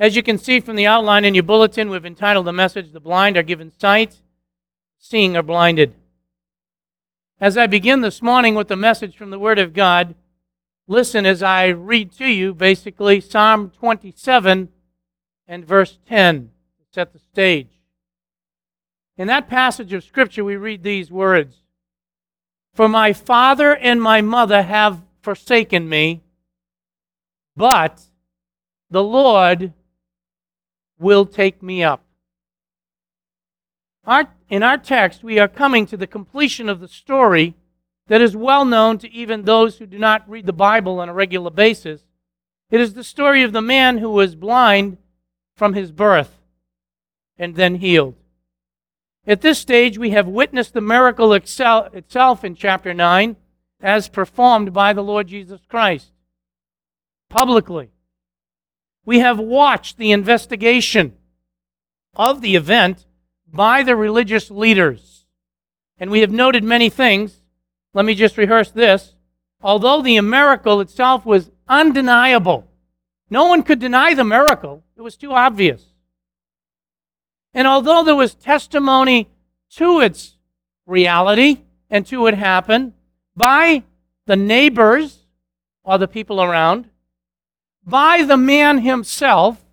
As you can see from the outline in your bulletin, we've entitled the message, The Blind Are Given Sight, Seeing Are Blinded. As I begin this morning with the message from the Word of God, listen as I read to you basically Psalm 27 and verse 10 to set the stage. In that passage of Scripture, we read these words For my father and my mother have forsaken me, but the Lord will take me up. Our, in our text, we are coming to the completion of the story that is well known to even those who do not read the Bible on a regular basis. It is the story of the man who was blind from his birth and then healed. At this stage, we have witnessed the miracle itself in chapter 9 as performed by the Lord Jesus Christ publicly. We have watched the investigation of the event by the religious leaders. And we have noted many things. Let me just rehearse this. Although the miracle itself was undeniable, no one could deny the miracle, it was too obvious. And although there was testimony to its reality and to what happened by the neighbors or the people around, by the man himself,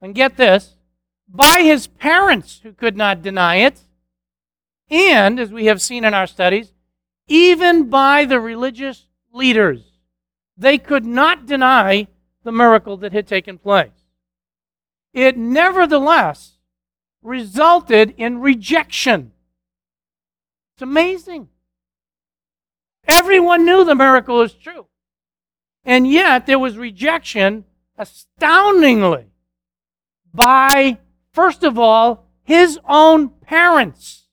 and get this, by his parents who could not deny it, and, as we have seen in our studies, even by the religious leaders. They could not deny the miracle that had taken place. It nevertheless resulted in rejection. It's amazing. Everyone knew the miracle was true. And yet there was rejection astoundingly by, first of all, his own parents.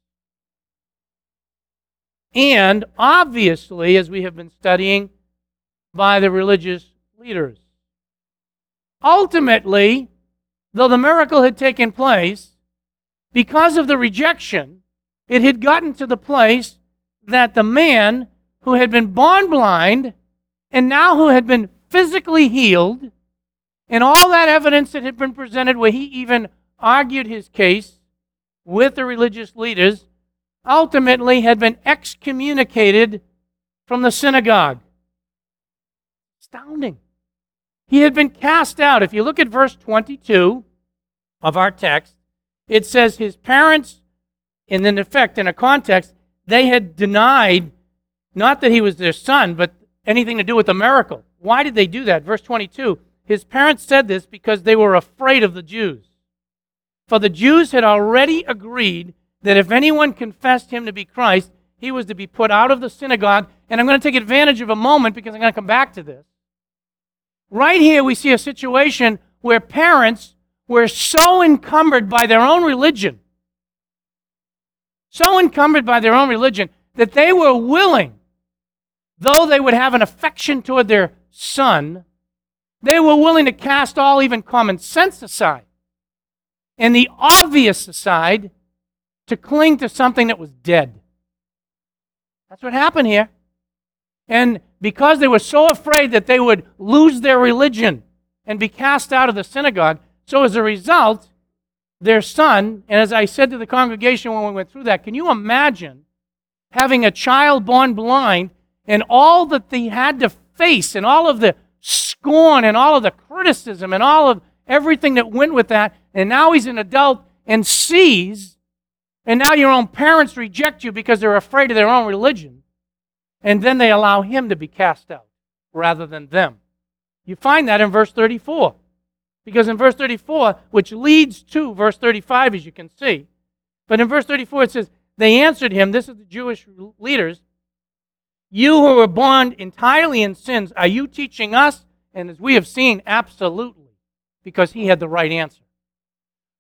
And obviously, as we have been studying, by the religious leaders. Ultimately, though the miracle had taken place, because of the rejection, it had gotten to the place that the man who had been born blind and now who had been physically healed, and all that evidence that had been presented, where he even argued his case with the religious leaders, ultimately had been excommunicated from the synagogue. Astounding. He had been cast out. If you look at verse 22 of our text, it says his parents, and in effect, in a context, they had denied not that he was their son, but anything to do with the miracle. Why did they do that? Verse 22 His parents said this because they were afraid of the Jews. For the Jews had already agreed that if anyone confessed him to be Christ, he was to be put out of the synagogue. And I'm going to take advantage of a moment because I'm going to come back to this. Right here, we see a situation where parents were so encumbered by their own religion, so encumbered by their own religion, that they were willing though they would have an affection toward their son, they were willing to cast all even common sense aside and the obvious aside to cling to something that was dead. That's what happened here. And because they were so afraid that they would lose their religion and be cast out of the synagogue, so as a result, their son, and as I said to the congregation when we went through that, can you imagine having a child born blind and all that they had to face and all of the scorn and all of the criticism and all of everything that went with that. And now he's an adult and sees, and now your own parents reject you because they're afraid of their own religion. And then they allow him to be cast out rather than them. You find that in verse 34. Because in verse 34, which leads to verse 35, as you can see, but in verse 34 it says, They answered him, this is the Jewish leaders, you who were born entirely in sins, are you teaching us? And as we have seen, absolutely, because he had the right answer.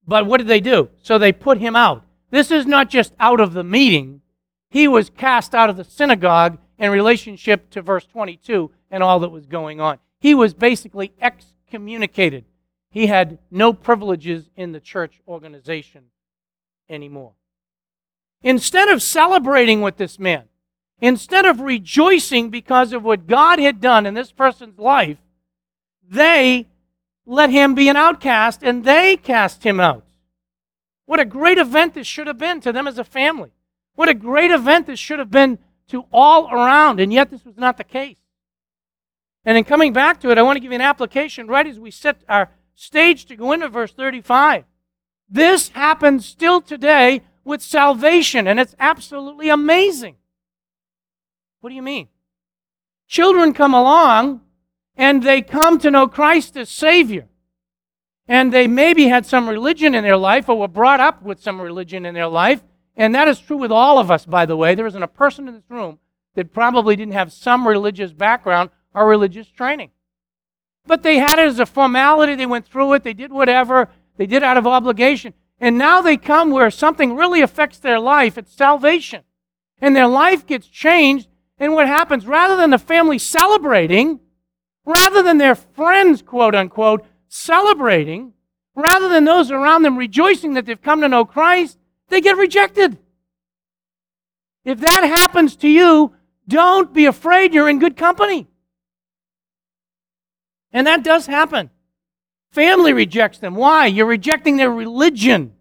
But what did they do? So they put him out. This is not just out of the meeting, he was cast out of the synagogue in relationship to verse 22 and all that was going on. He was basically excommunicated. He had no privileges in the church organization anymore. Instead of celebrating with this man, Instead of rejoicing because of what God had done in this person's life, they let him be an outcast, and they cast him out. What a great event this should have been to them as a family. What a great event this should have been to all around, and yet this was not the case. And in coming back to it, I want to give you an application right as we set our stage to go into verse 35. This happens still today with salvation, and it's absolutely amazing. What do you mean? Children come along and they come to know Christ as Savior. And they maybe had some religion in their life or were brought up with some religion in their life. And that is true with all of us, by the way. There isn't a person in this room that probably didn't have some religious background or religious training. But they had it as a formality. They went through it. They did whatever. They did out of obligation. And now they come where something really affects their life. It's salvation. And their life gets changed. And what happens? Rather than the family celebrating, rather than their friends, quote unquote, celebrating, rather than those around them rejoicing that they've come to know Christ, they get rejected. If that happens to you, don't be afraid you're in good company. And that does happen. Family rejects them. Why? You're rejecting their religion.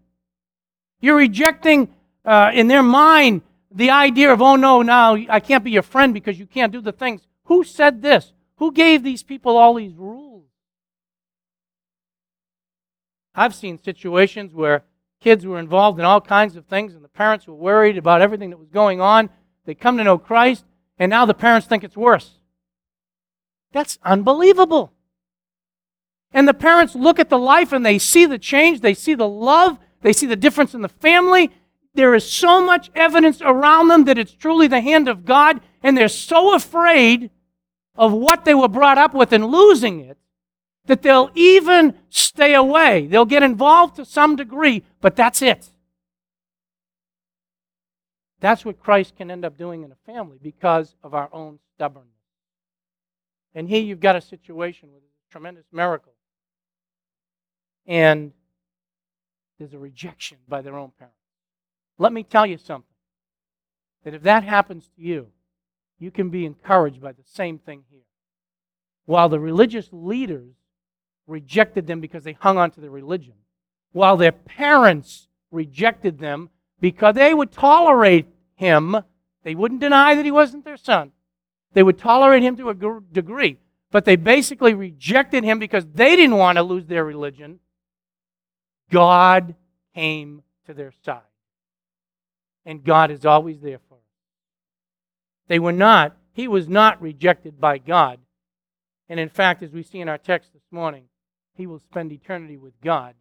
You're rejecting, uh, in their mind, the idea of, oh no, now I can't be your friend because you can't do the things. Who said this? Who gave these people all these rules? I've seen situations where kids were involved in all kinds of things and the parents were worried about everything that was going on. They come to know Christ and now the parents think it's worse. That's unbelievable. And the parents look at the life and they see the change, they see the love, they see the difference in the family. There is so much evidence around them that it's truly the hand of God, and they're so afraid of what they were brought up with and losing it that they'll even stay away. They'll get involved to some degree, but that's it. That's what Christ can end up doing in a family because of our own stubbornness. And here you've got a situation with a tremendous miracle and there's a rejection by their own parents. Let me tell you something that if that happens to you, you can be encouraged by the same thing here. While the religious leaders rejected them because they hung on to their religion, while their parents rejected them because they would tolerate him, they wouldn't deny that he wasn't their son. They would tolerate him to a degree, but they basically rejected him because they didn't want to lose their religion God came to their side. And God is always there for us. They were not, he was not rejected by God. And in fact, as we see in our text this morning, he will spend eternity with God.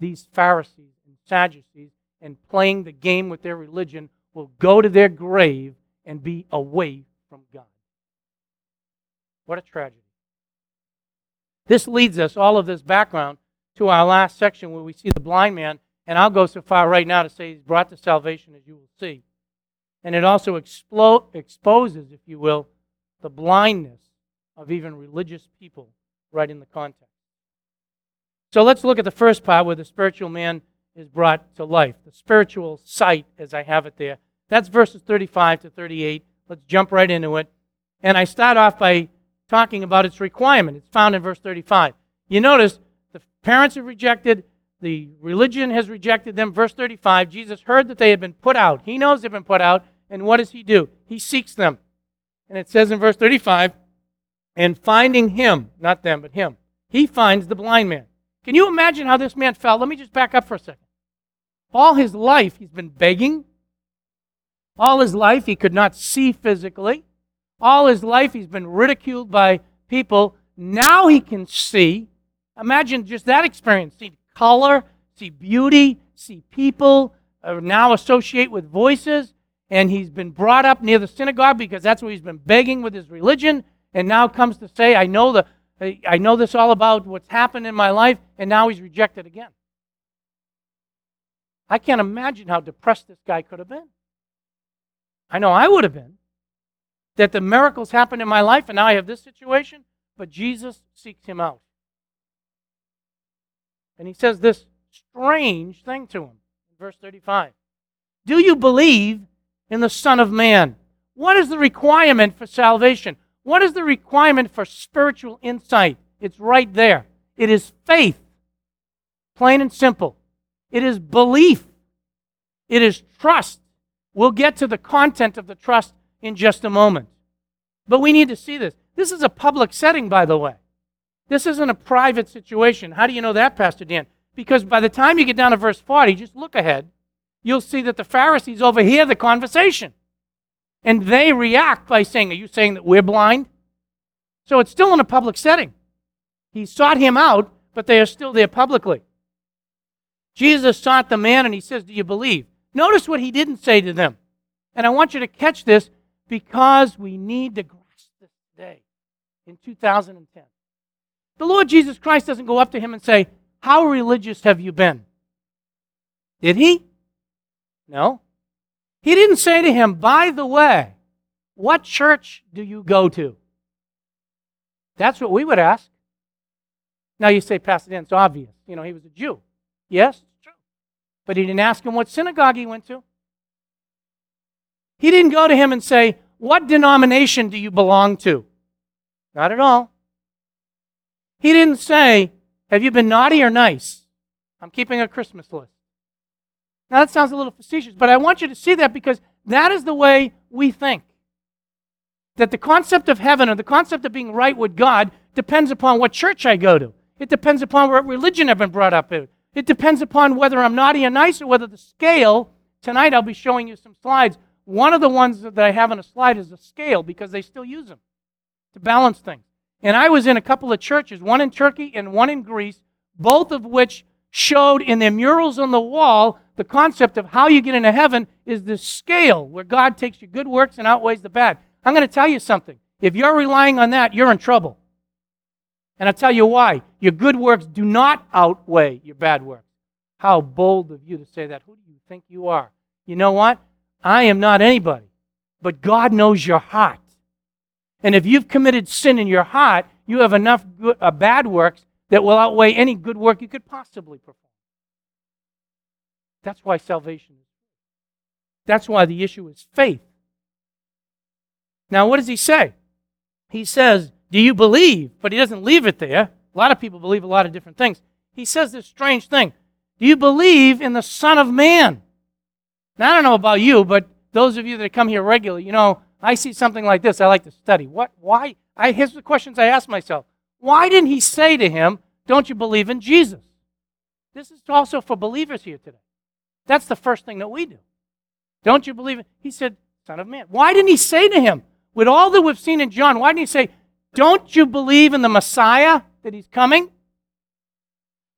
These Pharisees and Sadducees, and playing the game with their religion, will go to their grave and be away from God. What a tragedy. This leads us, all of this background, to our last section where we see the blind man. And I'll go so far right now to say he's brought to salvation, as you will see. And it also explo- exposes, if you will, the blindness of even religious people right in the context. So let's look at the first part where the spiritual man is brought to life. The spiritual sight, as I have it there. That's verses 35 to 38. Let's jump right into it. And I start off by talking about its requirement. It's found in verse 35. You notice the Parents have rejected, the religion has rejected them. Verse 35 Jesus heard that they had been put out. He knows they've been put out. And what does he do? He seeks them. And it says in verse 35 and finding him, not them, but him, he finds the blind man. Can you imagine how this man felt? Let me just back up for a second. All his life, he's been begging. All his life, he could not see physically. All his life, he's been ridiculed by people. Now he can see. Imagine just that experience. Color, see beauty, see people, uh, now associate with voices. And he's been brought up near the synagogue because that's where he's been begging with his religion. And now comes to say, I know, the, I know this all about what's happened in my life. And now he's rejected again. I can't imagine how depressed this guy could have been. I know I would have been. That the miracles happened in my life and now I have this situation, but Jesus seeks him out. And he says this strange thing to him verse 35 Do you believe in the Son of Man? What is the requirement for salvation? What is the requirement for spiritual insight? It's right there. It is faith, plain and simple. It is belief. It is trust. We'll get to the content of the trust in just a moment. But we need to see this. This is a public setting, by the way. This isn't a private situation. How do you know that, Pastor Dan? Because by the time you get down to verse 40, just look ahead, you'll see that the Pharisees overhear the conversation. And they react by saying, Are you saying that we're blind? So it's still in a public setting. He sought him out, but they are still there publicly. Jesus sought the man and he says, Do you believe? Notice what he didn't say to them. And I want you to catch this because we need to grasp this today in 2010. The Lord Jesus Christ doesn't go up to him and say, How religious have you been? Did he? No. He didn't say to him, By the way, what church do you go to? That's what we would ask. Now you say, Pastor Dan, it's obvious. You know, he was a Jew. Yes, it's true. But he didn't ask him what synagogue he went to. He didn't go to him and say, What denomination do you belong to? Not at all. He didn't say, Have you been naughty or nice? I'm keeping a Christmas list. Now that sounds a little facetious, but I want you to see that because that is the way we think. That the concept of heaven or the concept of being right with God depends upon what church I go to. It depends upon what religion I've been brought up in. It depends upon whether I'm naughty or nice or whether the scale. Tonight I'll be showing you some slides. One of the ones that I have on a slide is a scale because they still use them to balance things. And I was in a couple of churches, one in Turkey and one in Greece, both of which showed in their murals on the wall the concept of how you get into heaven is the scale where God takes your good works and outweighs the bad. I'm going to tell you something. If you're relying on that, you're in trouble. And I'll tell you why. Your good works do not outweigh your bad works. How bold of you to say that. Who do you think you are? You know what? I am not anybody, but God knows your heart. And if you've committed sin in your heart, you have enough good, uh, bad works that will outweigh any good work you could possibly perform. That's why salvation is. That's why the issue is faith. Now, what does he say? He says, Do you believe? But he doesn't leave it there. A lot of people believe a lot of different things. He says this strange thing Do you believe in the Son of Man? Now, I don't know about you, but those of you that come here regularly, you know, I see something like this. I like to study. What? Why? I, here's the questions I ask myself. Why didn't he say to him, Don't you believe in Jesus? This is also for believers here today. That's the first thing that we do. Don't you believe? He said, Son of Man. Why didn't he say to him, with all that we've seen in John, why didn't he say, Don't you believe in the Messiah that he's coming?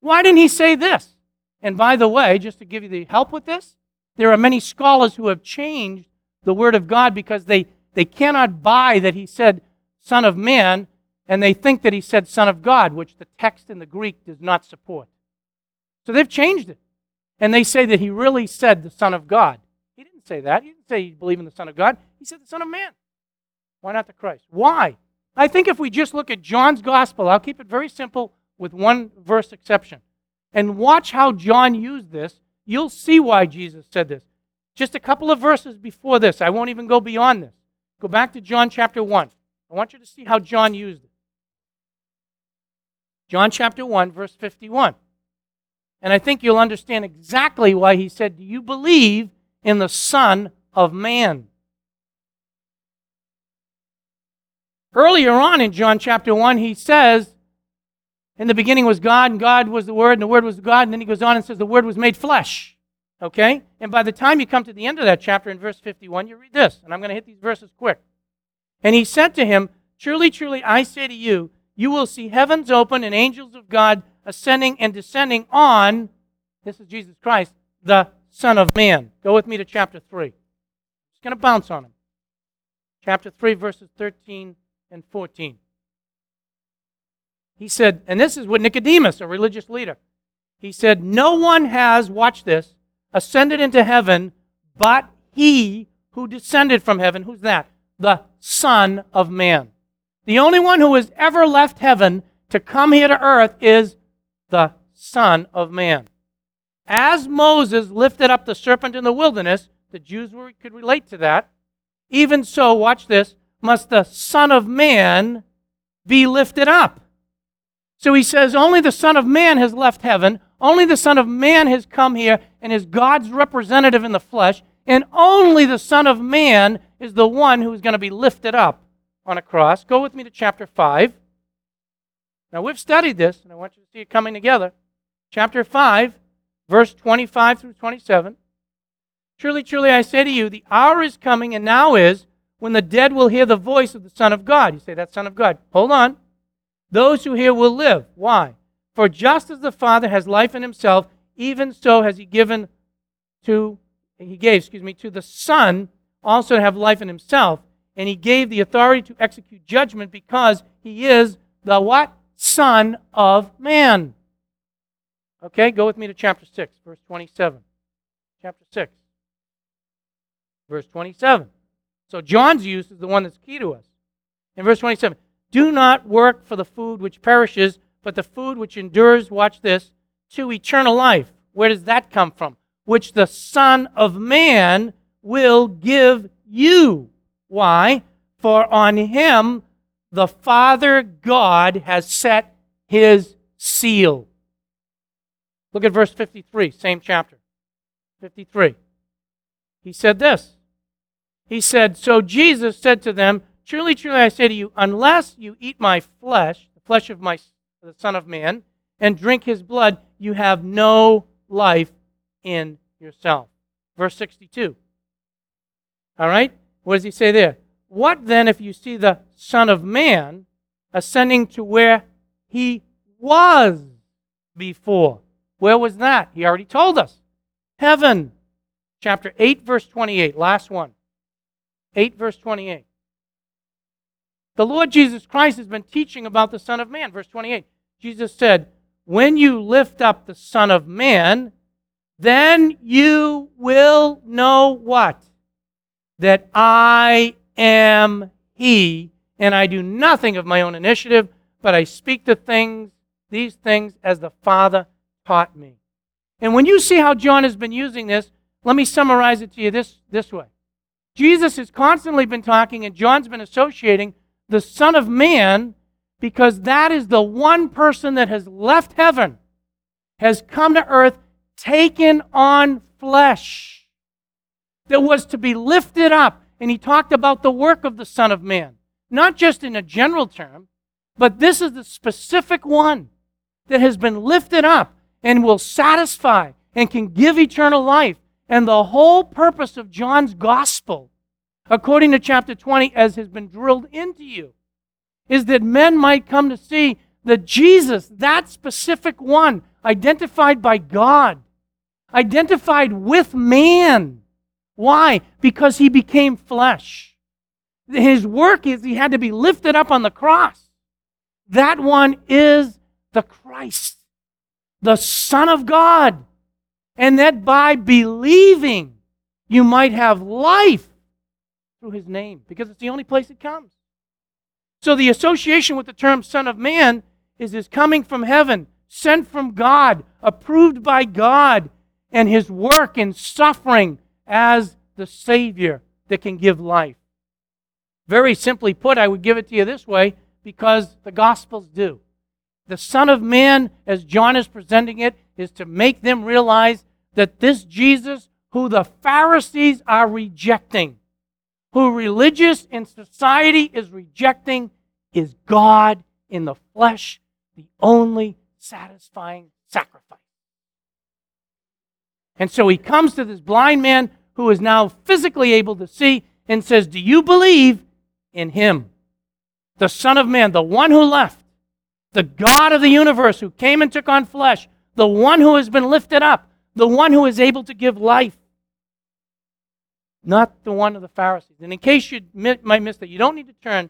Why didn't he say this? And by the way, just to give you the help with this, there are many scholars who have changed the Word of God because they, they cannot buy that he said Son of Man, and they think that he said Son of God, which the text in the Greek does not support. So they've changed it. And they say that he really said the Son of God. He didn't say that. He didn't say he believed in the Son of God. He said the Son of Man. Why not the Christ? Why? I think if we just look at John's gospel, I'll keep it very simple with one verse exception, and watch how John used this, you'll see why Jesus said this. Just a couple of verses before this. I won't even go beyond this. Go back to John chapter 1. I want you to see how John used it. John chapter 1, verse 51. And I think you'll understand exactly why he said, Do you believe in the Son of Man? Earlier on in John chapter 1, he says, In the beginning was God, and God was the Word, and the Word was God. And then he goes on and says, The Word was made flesh. Okay? And by the time you come to the end of that chapter in verse 51, you read this. And I'm going to hit these verses quick. And he said to him, Truly, truly, I say to you, you will see heavens open and angels of God ascending and descending on, this is Jesus Christ, the Son of Man. Go with me to chapter 3. Just going to bounce on him. Chapter 3, verses 13 and 14. He said, and this is what Nicodemus, a religious leader, he said, No one has, watch this, ascended into heaven but he who descended from heaven. Who's that? The Son of Man. The only one who has ever left heaven to come here to earth is the Son of Man. As Moses lifted up the serpent in the wilderness, the Jews were, could relate to that. Even so, watch this, must the Son of Man be lifted up. So he says, Only the Son of Man has left heaven. Only the Son of Man has come here and is God's representative in the flesh. And only the Son of Man is the one who is going to be lifted up on a cross. Go with me to chapter 5. Now, we've studied this, and I want you to see it coming together. Chapter 5, verse 25 through 27. Truly, truly, I say to you, the hour is coming, and now is, when the dead will hear the voice of the Son of God. You say, that Son of God. Hold on. Those who hear will live. Why? For just as the Father has life in himself, even so has he given to he gave, excuse me, to the Son also to have life in himself, and he gave the authority to execute judgment because he is the what? Son of Man. Okay, go with me to chapter 6, verse 27. Chapter 6, verse 27. So John's use is the one that's key to us. In verse 27, do not work for the food which perishes, but the food which endures, watch this, to eternal life. Where does that come from? Which the Son of Man will give you. Why? For on him the Father God has set his seal. Look at verse 53, same chapter. 53. He said this. He said, So Jesus said to them, Truly, truly, I say to you, unless you eat my flesh, the flesh of my the Son of Man, and drink his blood, you have no life in yourself. Verse 62. All right? What does he say there? What then if you see the Son of Man ascending to where he was before? Where was that? He already told us. Heaven. Chapter 8, verse 28. Last one. 8, verse 28. The Lord Jesus Christ has been teaching about the Son of Man. Verse 28. Jesus said, When you lift up the Son of Man, then you will know what? That I am He, and I do nothing of my own initiative, but I speak the things, these things, as the Father taught me. And when you see how John has been using this, let me summarize it to you this, this way. Jesus has constantly been talking, and John's been associating the Son of Man, because that is the one person that has left heaven, has come to earth, taken on flesh, that was to be lifted up. And he talked about the work of the Son of Man, not just in a general term, but this is the specific one that has been lifted up and will satisfy and can give eternal life. And the whole purpose of John's gospel according to chapter 20, as has been drilled into you, is that men might come to see that Jesus, that specific one, identified by God, identified with man. Why? Because he became flesh. His work is he had to be lifted up on the cross. That one is the Christ, the Son of God. And that by believing, you might have life through his name because it's the only place it comes. So the association with the term Son of Man is his coming from heaven, sent from God, approved by God, and his work in suffering as the Savior that can give life. Very simply put, I would give it to you this way because the Gospels do. The Son of Man, as John is presenting it, is to make them realize that this Jesus, who the Pharisees are rejecting, who religious and society is rejecting is God in the flesh, the only satisfying sacrifice. And so he comes to this blind man who is now physically able to see and says, Do you believe in him? The Son of Man, the one who left, the God of the universe who came and took on flesh, the one who has been lifted up, the one who is able to give life not the one of the Pharisees. And in case you might miss that, you don't need to turn.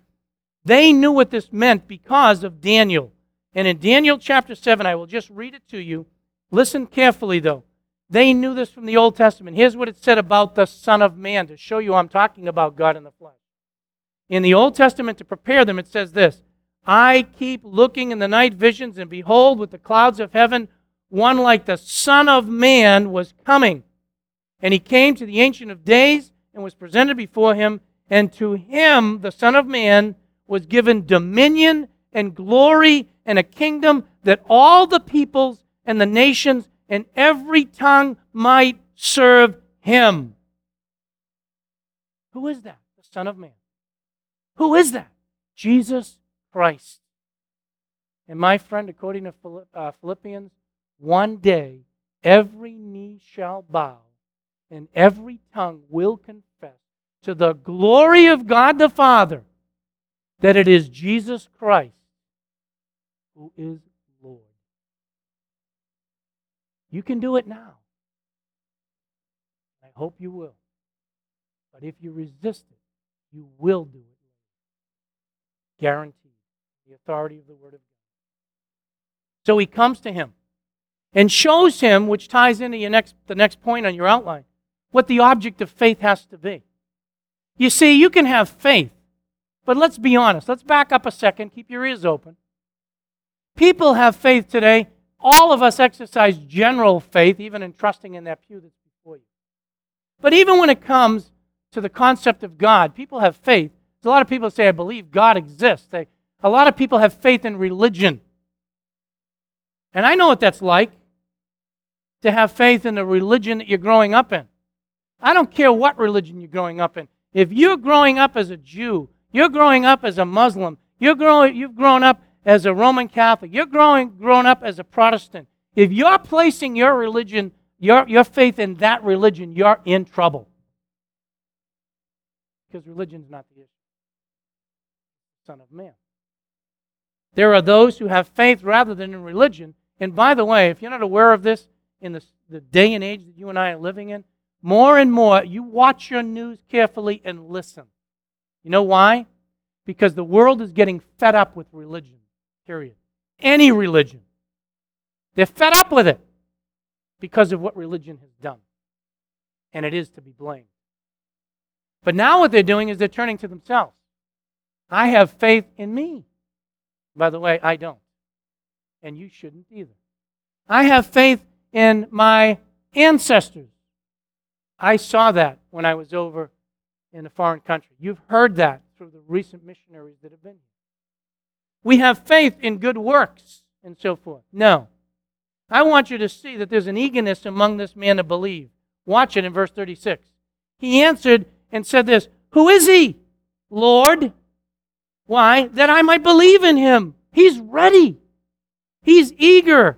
They knew what this meant because of Daniel. And in Daniel chapter 7, I will just read it to you. Listen carefully, though. They knew this from the Old Testament. Here's what it said about the Son of Man to show you I'm talking about God in the flesh. In the Old Testament, to prepare them, it says this I keep looking in the night visions, and behold, with the clouds of heaven, one like the Son of Man was coming. And he came to the Ancient of Days and was presented before him, and to him, the Son of Man, was given dominion and glory and a kingdom that all the peoples and the nations and every tongue might serve him. Who is that? The Son of Man. Who is that? Jesus Christ. And my friend, according to uh, Philippians, one day every knee shall bow and every tongue will confess to the glory of God the Father that it is Jesus Christ who is Lord. You can do it now. I hope you will. But if you resist it, you will do it Guaranteed. The authority of the Word of God. So he comes to him and shows him, which ties into your next, the next point on your outline, what the object of faith has to be. You see, you can have faith, but let's be honest. Let's back up a second. Keep your ears open. People have faith today. All of us exercise general faith, even in trusting in that pew that's before you. But even when it comes to the concept of God, people have faith. There's a lot of people say, I believe God exists. They, a lot of people have faith in religion. And I know what that's like to have faith in the religion that you're growing up in. I don't care what religion you're growing up in. If you're growing up as a Jew, you're growing up as a Muslim, you're growing, you've grown up as a Roman Catholic, you're growing, grown up as a Protestant. If you're placing your religion, your, your faith in that religion, you're in trouble. Because religion's not the issue. Son of Man. There are those who have faith rather than in religion. And by the way, if you're not aware of this in the, the day and age that you and I are living in, more and more, you watch your news carefully and listen. You know why? Because the world is getting fed up with religion, period. Any religion. They're fed up with it because of what religion has done. And it is to be blamed. But now what they're doing is they're turning to themselves. I have faith in me. By the way, I don't. And you shouldn't either. I have faith in my ancestors. I saw that when I was over in a foreign country. You've heard that through the recent missionaries that have been here. We have faith in good works and so forth. No. I want you to see that there's an eagerness among this man to believe. Watch it in verse 36. He answered and said this Who is he? Lord, why? That I might believe in him. He's ready. He's eager.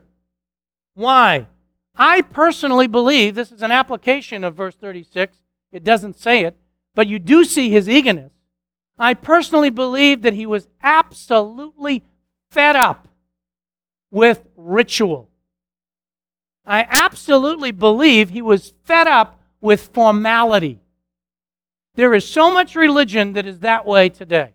Why? I personally believe this is an application of verse 36. It doesn't say it, but you do see his eagerness. I personally believe that he was absolutely fed up with ritual. I absolutely believe he was fed up with formality. There is so much religion that is that way today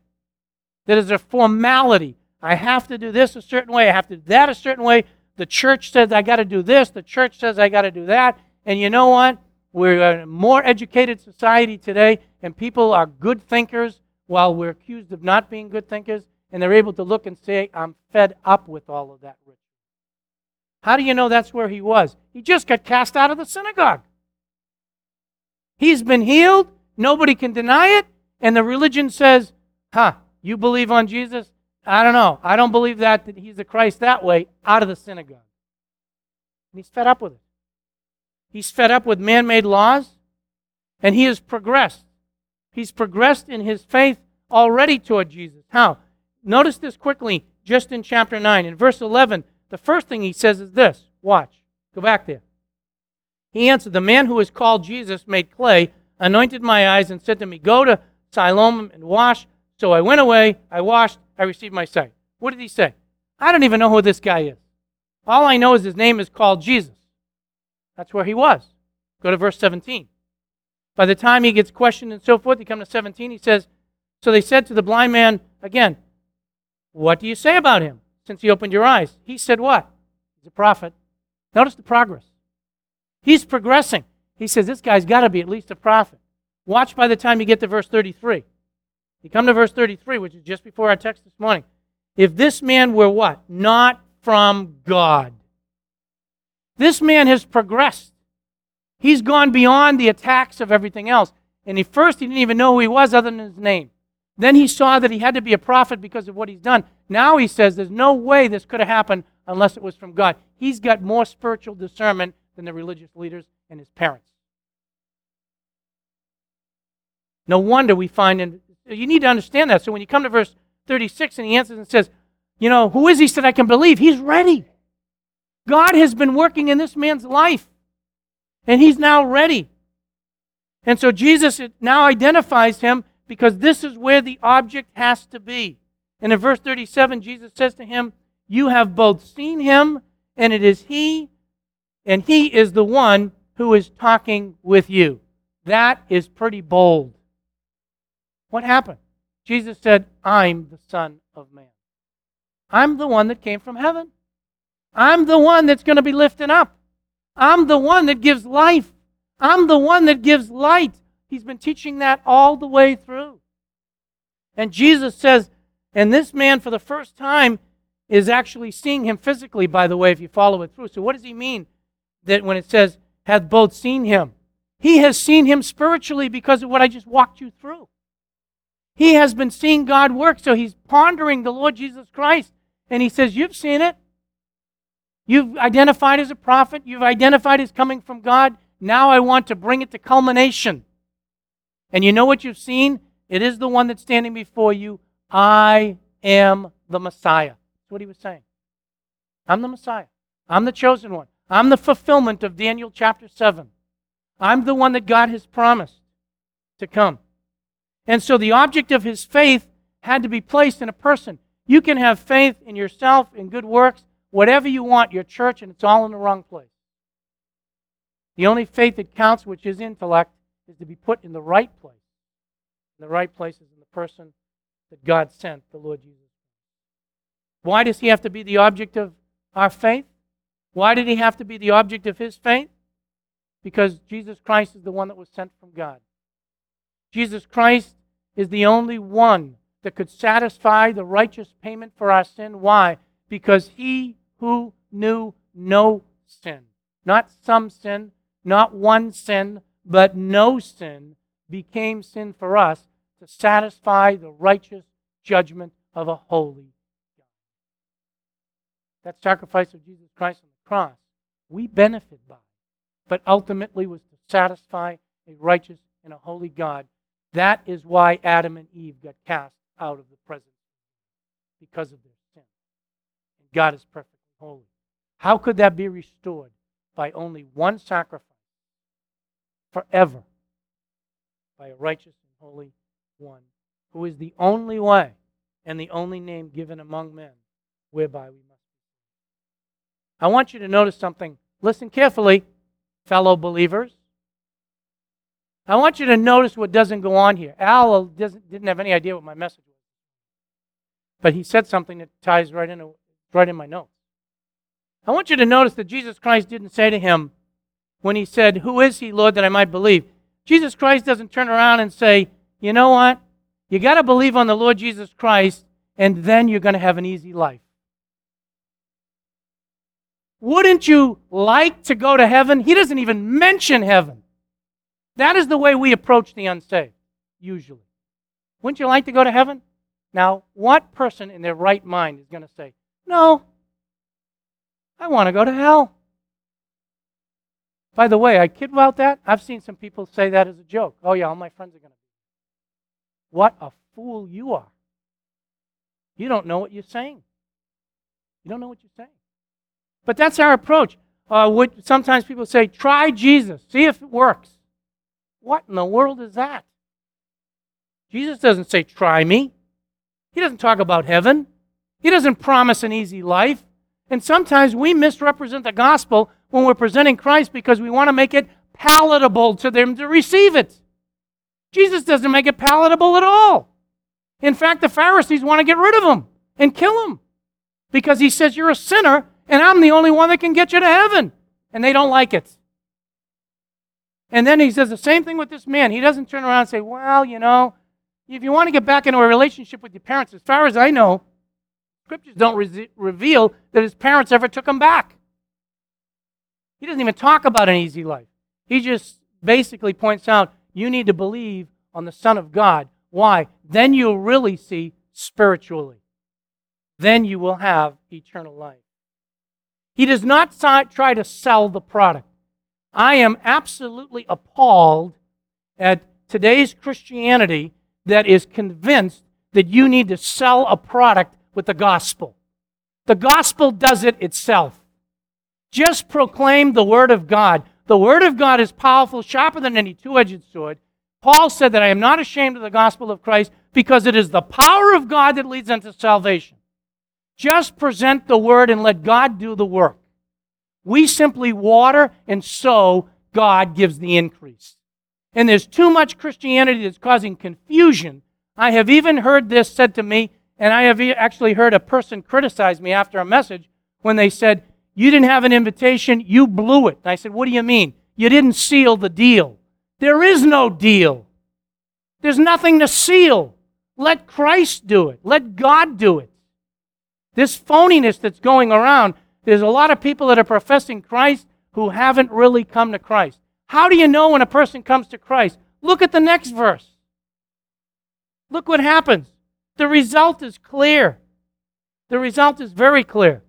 that is a formality. I have to do this a certain way. I have to do that a certain way. The church says I got to do this. The church says I got to do that. And you know what? We're a more educated society today, and people are good thinkers while we're accused of not being good thinkers, and they're able to look and say, I'm fed up with all of that. How do you know that's where he was? He just got cast out of the synagogue. He's been healed. Nobody can deny it. And the religion says, huh, you believe on Jesus? I don't know. I don't believe that, that he's the Christ that way, out of the synagogue. And he's fed up with it. He's fed up with man made laws, and he has progressed. He's progressed in his faith already toward Jesus. How? Notice this quickly, just in chapter 9. In verse 11, the first thing he says is this Watch. Go back there. He answered, The man who is called Jesus made clay, anointed my eyes, and said to me, Go to Siloam and wash. So I went away, I washed, I received my sight. What did he say? I don't even know who this guy is. All I know is his name is called Jesus. That's where he was. Go to verse 17. By the time he gets questioned and so forth, he comes to 17, he says, So they said to the blind man again, What do you say about him since he opened your eyes? He said, What? He's a prophet. Notice the progress. He's progressing. He says, This guy's got to be at least a prophet. Watch by the time you get to verse 33. You come to verse 33, which is just before our text this morning. If this man were what? Not from God. This man has progressed. He's gone beyond the attacks of everything else. And he first he didn't even know who he was other than his name. Then he saw that he had to be a prophet because of what he's done. Now he says there's no way this could have happened unless it was from God. He's got more spiritual discernment than the religious leaders and his parents. No wonder we find, in, you need to understand that. So when you come to verse 36 and he answers and says, You know, who is he that I can believe? He's ready. God has been working in this man's life, and he's now ready. And so Jesus now identifies him because this is where the object has to be. And in verse 37, Jesus says to him, You have both seen him, and it is he, and he is the one who is talking with you. That is pretty bold. What happened? Jesus said, I'm the Son of Man. I'm the one that came from heaven. I'm the one that's going to be lifted up. I'm the one that gives life. I'm the one that gives light. He's been teaching that all the way through. And Jesus says, and this man, for the first time, is actually seeing him physically, by the way, if you follow it through. So, what does he mean that when it says, hath both seen him? He has seen him spiritually because of what I just walked you through. He has been seeing God work, so he's pondering the Lord Jesus Christ. And he says, You've seen it. You've identified as a prophet. You've identified as coming from God. Now I want to bring it to culmination. And you know what you've seen? It is the one that's standing before you. I am the Messiah. That's what he was saying. I'm the Messiah. I'm the chosen one. I'm the fulfillment of Daniel chapter 7. I'm the one that God has promised to come. And so the object of his faith had to be placed in a person. You can have faith in yourself, in good works, whatever you want, your church, and it's all in the wrong place. The only faith that counts, which is intellect, is to be put in the right place. And the right place is in the person that God sent, the Lord Jesus. Why does he have to be the object of our faith? Why did he have to be the object of his faith? Because Jesus Christ is the one that was sent from God. Jesus Christ is the only one that could satisfy the righteous payment for our sin. Why? Because he who knew no sin, not some sin, not one sin, but no sin, became sin for us to satisfy the righteous judgment of a holy God. That sacrifice of Jesus Christ on the cross, we benefit by, but ultimately was to satisfy a righteous and a holy God that is why Adam and Eve got cast out of the presence because of their sin. And God is perfectly holy. How could that be restored? By only one sacrifice forever by a righteous and holy one who is the only way and the only name given among men whereby we must be. I want you to notice something. Listen carefully, fellow believers. I want you to notice what doesn't go on here. Al didn't have any idea what my message was. But he said something that ties right in, right in my notes. I want you to notice that Jesus Christ didn't say to him, when he said, Who is he, Lord, that I might believe? Jesus Christ doesn't turn around and say, You know what? You got to believe on the Lord Jesus Christ, and then you're going to have an easy life. Wouldn't you like to go to heaven? He doesn't even mention heaven. That is the way we approach the unsaved, usually. Wouldn't you like to go to heaven? Now, what person in their right mind is going to say, No, I want to go to hell? By the way, I kid about that. I've seen some people say that as a joke. Oh, yeah, all my friends are going to be. What a fool you are. You don't know what you're saying. You don't know what you're saying. But that's our approach. Uh, what, sometimes people say, try Jesus, see if it works. What in the world is that? Jesus doesn't say, try me. He doesn't talk about heaven. He doesn't promise an easy life. And sometimes we misrepresent the gospel when we're presenting Christ because we want to make it palatable to them to receive it. Jesus doesn't make it palatable at all. In fact, the Pharisees want to get rid of him and kill him because he says, You're a sinner and I'm the only one that can get you to heaven. And they don't like it. And then he says the same thing with this man. He doesn't turn around and say, Well, you know, if you want to get back into a relationship with your parents, as far as I know, scriptures don't re- reveal that his parents ever took him back. He doesn't even talk about an easy life. He just basically points out you need to believe on the Son of God, Why? Then you'll really see spiritually. Then you will have eternal life. He does not try to sell the product. I am absolutely appalled at today's Christianity that is convinced that you need to sell a product with the gospel. The gospel does it itself. Just proclaim the word of God. The word of God is powerful, sharper than any two edged sword. Paul said that I am not ashamed of the gospel of Christ because it is the power of God that leads unto salvation. Just present the word and let God do the work. We simply water and sow, God gives the increase. And there's too much Christianity that's causing confusion. I have even heard this said to me, and I have actually heard a person criticize me after a message when they said, You didn't have an invitation, you blew it. And I said, What do you mean? You didn't seal the deal. There is no deal. There's nothing to seal. Let Christ do it. Let God do it. This phoniness that's going around, there's a lot of people that are professing Christ who haven't really come to Christ. How do you know when a person comes to Christ? Look at the next verse. Look what happens. The result is clear. The result is very clear.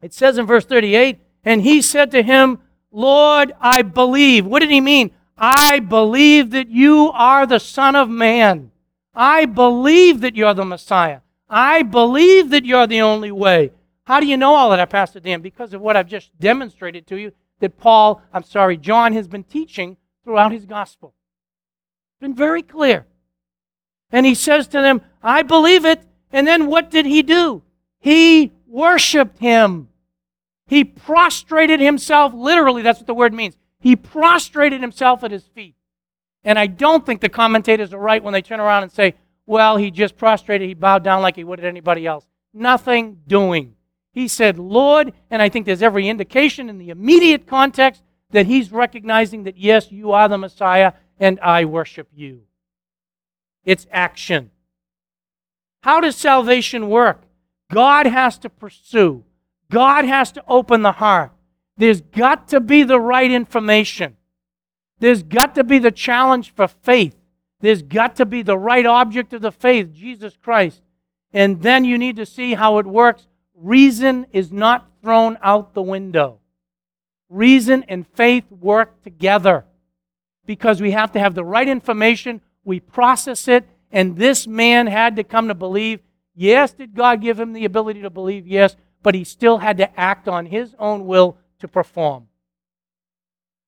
It says in verse 38 And he said to him, Lord, I believe. What did he mean? I believe that you are the Son of Man. I believe that you're the Messiah. I believe that you're the only way. How do you know all of that, Pastor Dan? Because of what I've just demonstrated to you that Paul, I'm sorry, John has been teaching throughout his gospel. It's been very clear. And he says to them, I believe it. And then what did he do? He worshiped him. He prostrated himself, literally, that's what the word means. He prostrated himself at his feet. And I don't think the commentators are right when they turn around and say, well, he just prostrated, he bowed down like he would at anybody else. Nothing doing. He said, Lord, and I think there's every indication in the immediate context that he's recognizing that, yes, you are the Messiah and I worship you. It's action. How does salvation work? God has to pursue, God has to open the heart. There's got to be the right information. There's got to be the challenge for faith. There's got to be the right object of the faith, Jesus Christ. And then you need to see how it works. Reason is not thrown out the window. Reason and faith work together because we have to have the right information. We process it, and this man had to come to believe. Yes, did God give him the ability to believe? Yes, but he still had to act on his own will to perform.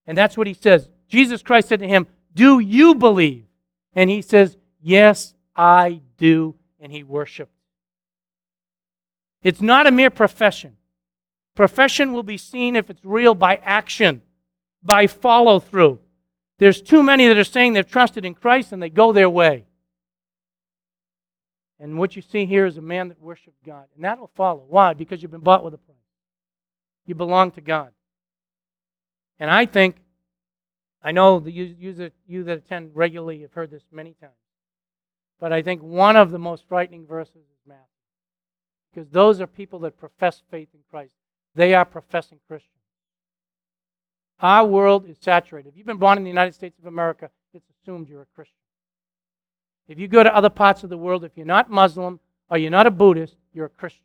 And that's what he says. Jesus Christ said to him, Do you believe? And he says, Yes, I do. And he worshiped. It's not a mere profession. Profession will be seen if it's real by action, by follow through. There's too many that are saying they've trusted in Christ and they go their way. And what you see here is a man that worshiped God. And that will follow. Why? Because you've been bought with a price. You belong to God. And I think, I know that you, you, that, you that attend regularly have heard this many times, but I think one of the most frightening verses is Matthew. Because those are people that profess faith in Christ. They are professing Christians. Our world is saturated. If you've been born in the United States of America, it's assumed you're a Christian. If you go to other parts of the world, if you're not Muslim or you're not a Buddhist, you're a Christian.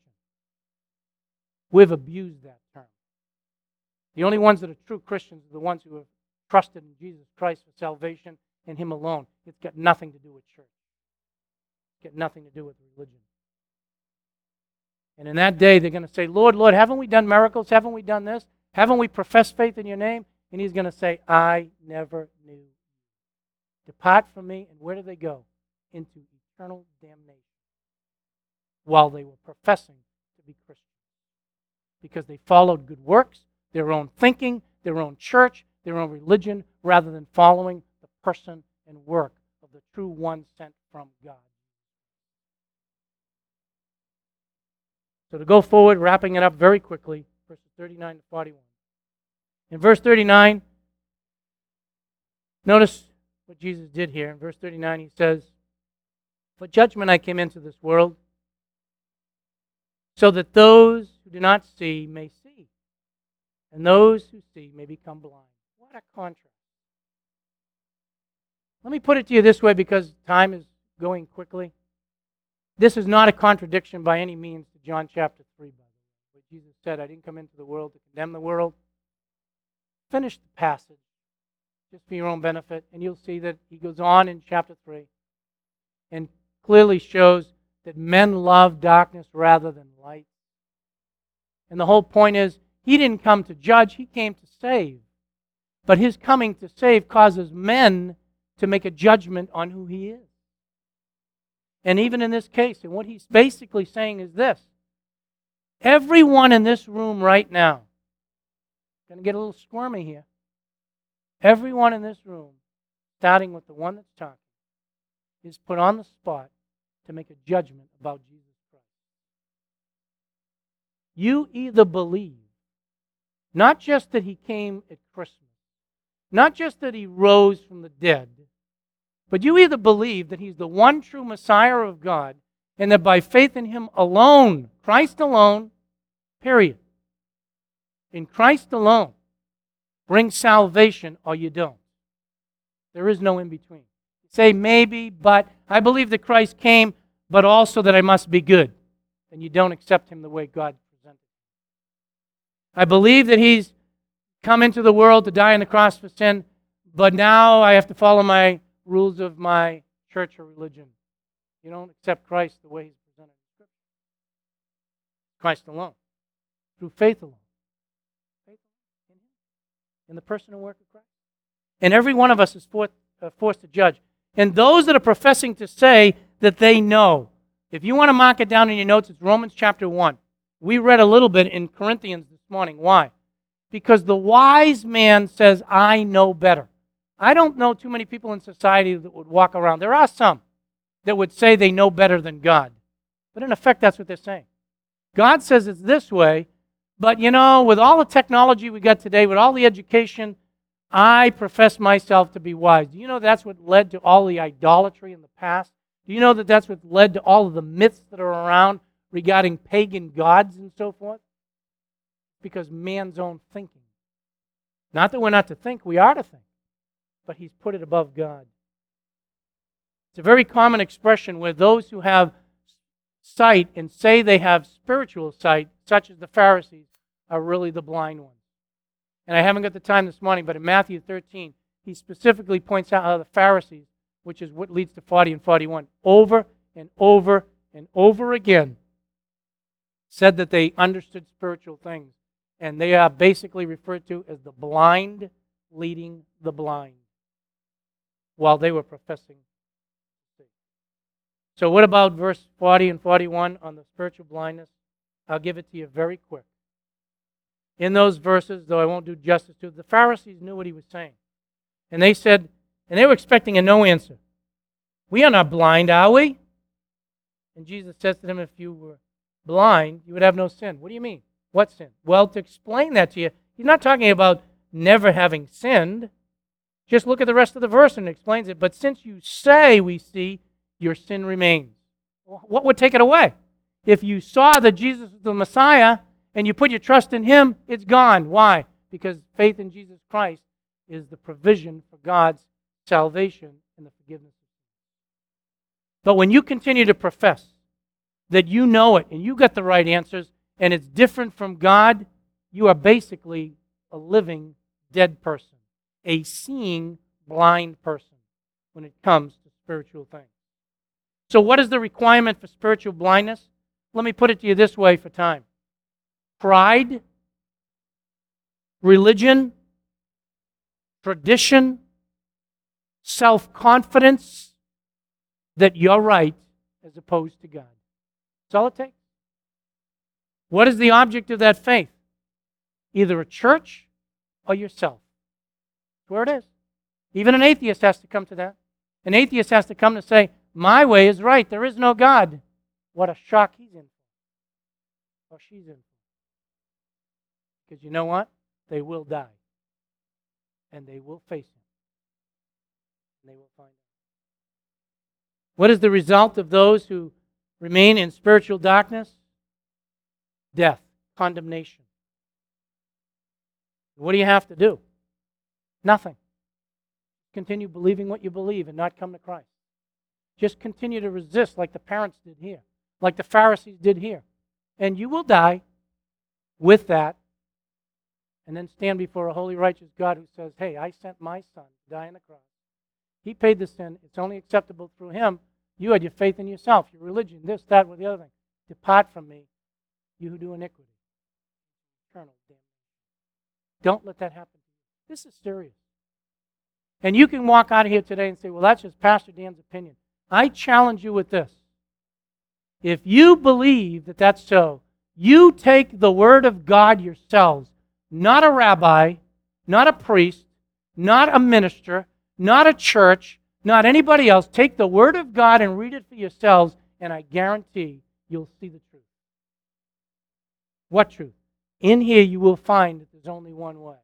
We've abused that term. The only ones that are true Christians are the ones who have trusted in Jesus Christ for salvation and Him alone. It's got nothing to do with church. It's got nothing to do with religion. And in that day, they're going to say, Lord, Lord, haven't we done miracles? Haven't we done this? Haven't we professed faith in your name? And he's going to say, I never knew. Depart from me. And where do they go? Into eternal damnation. While they were professing to be Christians. Because they followed good works, their own thinking, their own church, their own religion, rather than following the person and work of the true one sent from God. So to go forward, wrapping it up very quickly, verses 39 to 41. In verse 39, notice what Jesus did here. In verse 39, he says, For judgment I came into this world, so that those who do not see may see, and those who see may become blind. What a contrast. Let me put it to you this way because time is going quickly. This is not a contradiction by any means to John chapter 3, by the way, where Jesus said, I didn't come into the world to condemn the world. Finish the passage just for your own benefit, and you'll see that he goes on in chapter 3 and clearly shows that men love darkness rather than light. And the whole point is, he didn't come to judge, he came to save. But his coming to save causes men to make a judgment on who he is. And even in this case, and what he's basically saying is this everyone in this room right now, going to get a little squirmy here, everyone in this room, starting with the one that's talking, is put on the spot to make a judgment about Jesus Christ. You either believe, not just that he came at Christmas, not just that he rose from the dead, but you either believe that he's the one true Messiah of God and that by faith in him alone, Christ alone, period, in Christ alone, brings salvation or you don't. There is no in between. Say maybe, but I believe that Christ came, but also that I must be good. And you don't accept him the way God presented. I believe that he's come into the world to die on the cross for sin, but now I have to follow my rules of my church or religion. You don't accept Christ the way he's presented in Scripture. Christ alone, through faith alone. Faith in him, in the person and work of Christ. And every one of us is forced, uh, forced to judge. And those that are professing to say that they know, if you want to mark it down in your notes, it's Romans chapter 1. We read a little bit in Corinthians this morning. Why? Because the wise man says, I know better. I don't know too many people in society that would walk around. There are some that would say they know better than God. But in effect, that's what they're saying. God says it's this way, but you know, with all the technology we got today, with all the education, I profess myself to be wise. Do you know that's what led to all the idolatry in the past? Do you know that that's what led to all of the myths that are around regarding pagan gods and so forth? Because man's own thinking. Not that we're not to think, we are to think but he's put it above God. It's a very common expression where those who have sight and say they have spiritual sight, such as the Pharisees, are really the blind ones. And I haven't got the time this morning, but in Matthew 13, he specifically points out how the Pharisees, which is what leads to 40 and 41, over and over and over again said that they understood spiritual things. And they are basically referred to as the blind leading the blind while they were professing So, what about verse 40 and 41 on the spiritual blindness? I'll give it to you very quick. In those verses, though I won't do justice to it, the Pharisees knew what he was saying. And they said, and they were expecting a no answer. We are not blind, are we? And Jesus says to them, if you were blind, you would have no sin. What do you mean? What sin? Well, to explain that to you, he's not talking about never having sinned. Just look at the rest of the verse and it explains it. But since you say, we see, your sin remains. What would take it away? If you saw that Jesus is the Messiah and you put your trust in Him, it's gone. Why? Because faith in Jesus Christ is the provision for God's salvation and the forgiveness of sins. But when you continue to profess that you know it and you got the right answers and it's different from God, you are basically a living dead person a seeing blind person when it comes to spiritual things. So, what is the requirement for spiritual blindness? Let me put it to you this way for time pride, religion, tradition, self confidence that you're right as opposed to God. That's all it takes. What is the object of that faith? Either a church or yourself. Where it is. Even an atheist has to come to that. An atheist has to come to say, My way is right. There is no God. What a shock he's in for. Or she's in. Because you know what? They will die. And they will face him. And they will find out. What is the result of those who remain in spiritual darkness? Death, condemnation. What do you have to do? Nothing. Continue believing what you believe and not come to Christ. Just continue to resist like the parents did here, like the Pharisees did here. And you will die with that and then stand before a holy, righteous God who says, Hey, I sent my son to die on the cross. He paid the sin. It's only acceptable through him. You had your faith in yourself, your religion, this, that, or the other thing. Depart from me, you who do iniquity. Eternal. Don't let that happen. This is serious. And you can walk out of here today and say, well, that's just Pastor Dan's opinion. I challenge you with this. If you believe that that's so, you take the Word of God yourselves, not a rabbi, not a priest, not a minister, not a church, not anybody else. Take the Word of God and read it for yourselves, and I guarantee you'll see the truth. What truth? In here, you will find that there's only one way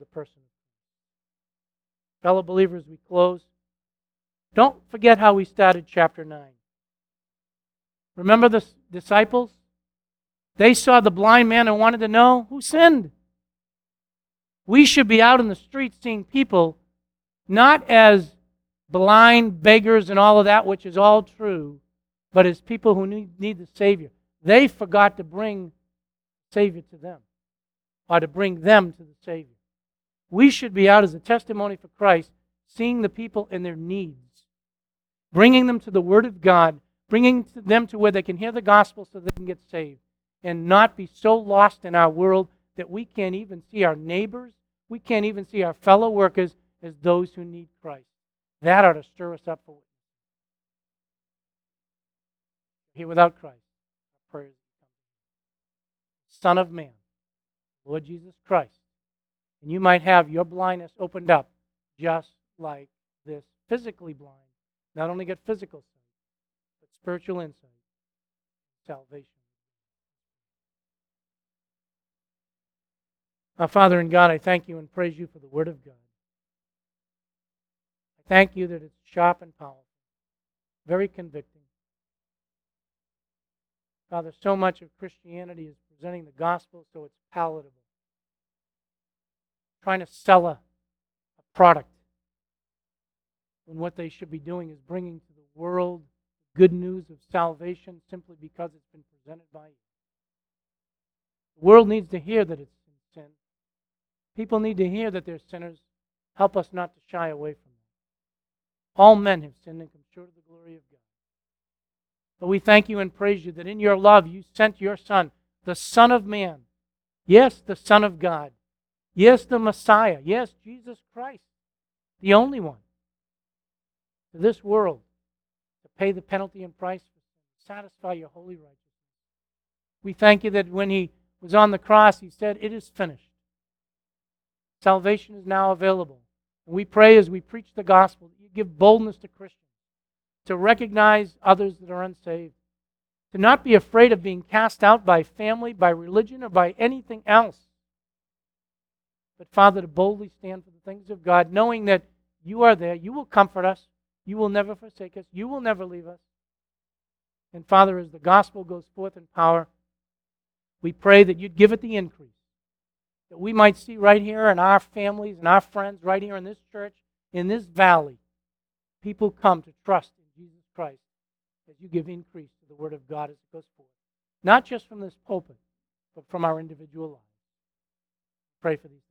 the person of Christ. Fellow believers, we close. Don't forget how we started chapter 9. Remember the disciples? They saw the blind man and wanted to know who sinned. We should be out in the streets seeing people not as blind beggars and all of that, which is all true, but as people who need, need the Savior. They forgot to bring Savior to them or to bring them to the Savior. We should be out as a testimony for Christ, seeing the people in their needs, bringing them to the Word of God, bringing them to where they can hear the gospel so they can get saved, and not be so lost in our world that we can't even see our neighbors, we can't even see our fellow workers as those who need Christ. That ought to stir us up for witness. Here without Christ, our prayers Son of Man, Lord Jesus Christ. And you might have your blindness opened up just like this physically blind. Not only get physical sight, but spiritual insight, salvation. Our Father and God, I thank you and praise you for the Word of God. I thank you that it's sharp and powerful, very convicting. Father, so much of Christianity is presenting the gospel so it's palatable. Trying to sell a, a product when what they should be doing is bringing to the world good news of salvation simply because it's been presented by you. The world needs to hear that it's sin. People need to hear that they're sinners. Help us not to shy away from them. All men have sinned and come short of the glory of God. But we thank you and praise you that in your love you sent your Son the Son of Man. Yes, the Son of God. Yes, the Messiah. Yes, Jesus Christ, the only one to this world to pay the penalty and price for satisfy your holy righteousness. We thank you that when he was on the cross, he said, It is finished. Salvation is now available. And we pray as we preach the gospel that you give boldness to Christians to recognize others that are unsaved to not be afraid of being cast out by family, by religion, or by anything else. But, Father, to boldly stand for the things of God, knowing that you are there. You will comfort us. You will never forsake us. You will never leave us. And, Father, as the gospel goes forth in power, we pray that you'd give it the increase. That we might see right here in our families and our friends, right here in this church, in this valley, people come to trust in Jesus Christ as you give increase to the Word of God as it goes forth. Not just from this pulpit, but from our individual lives. Pray for these.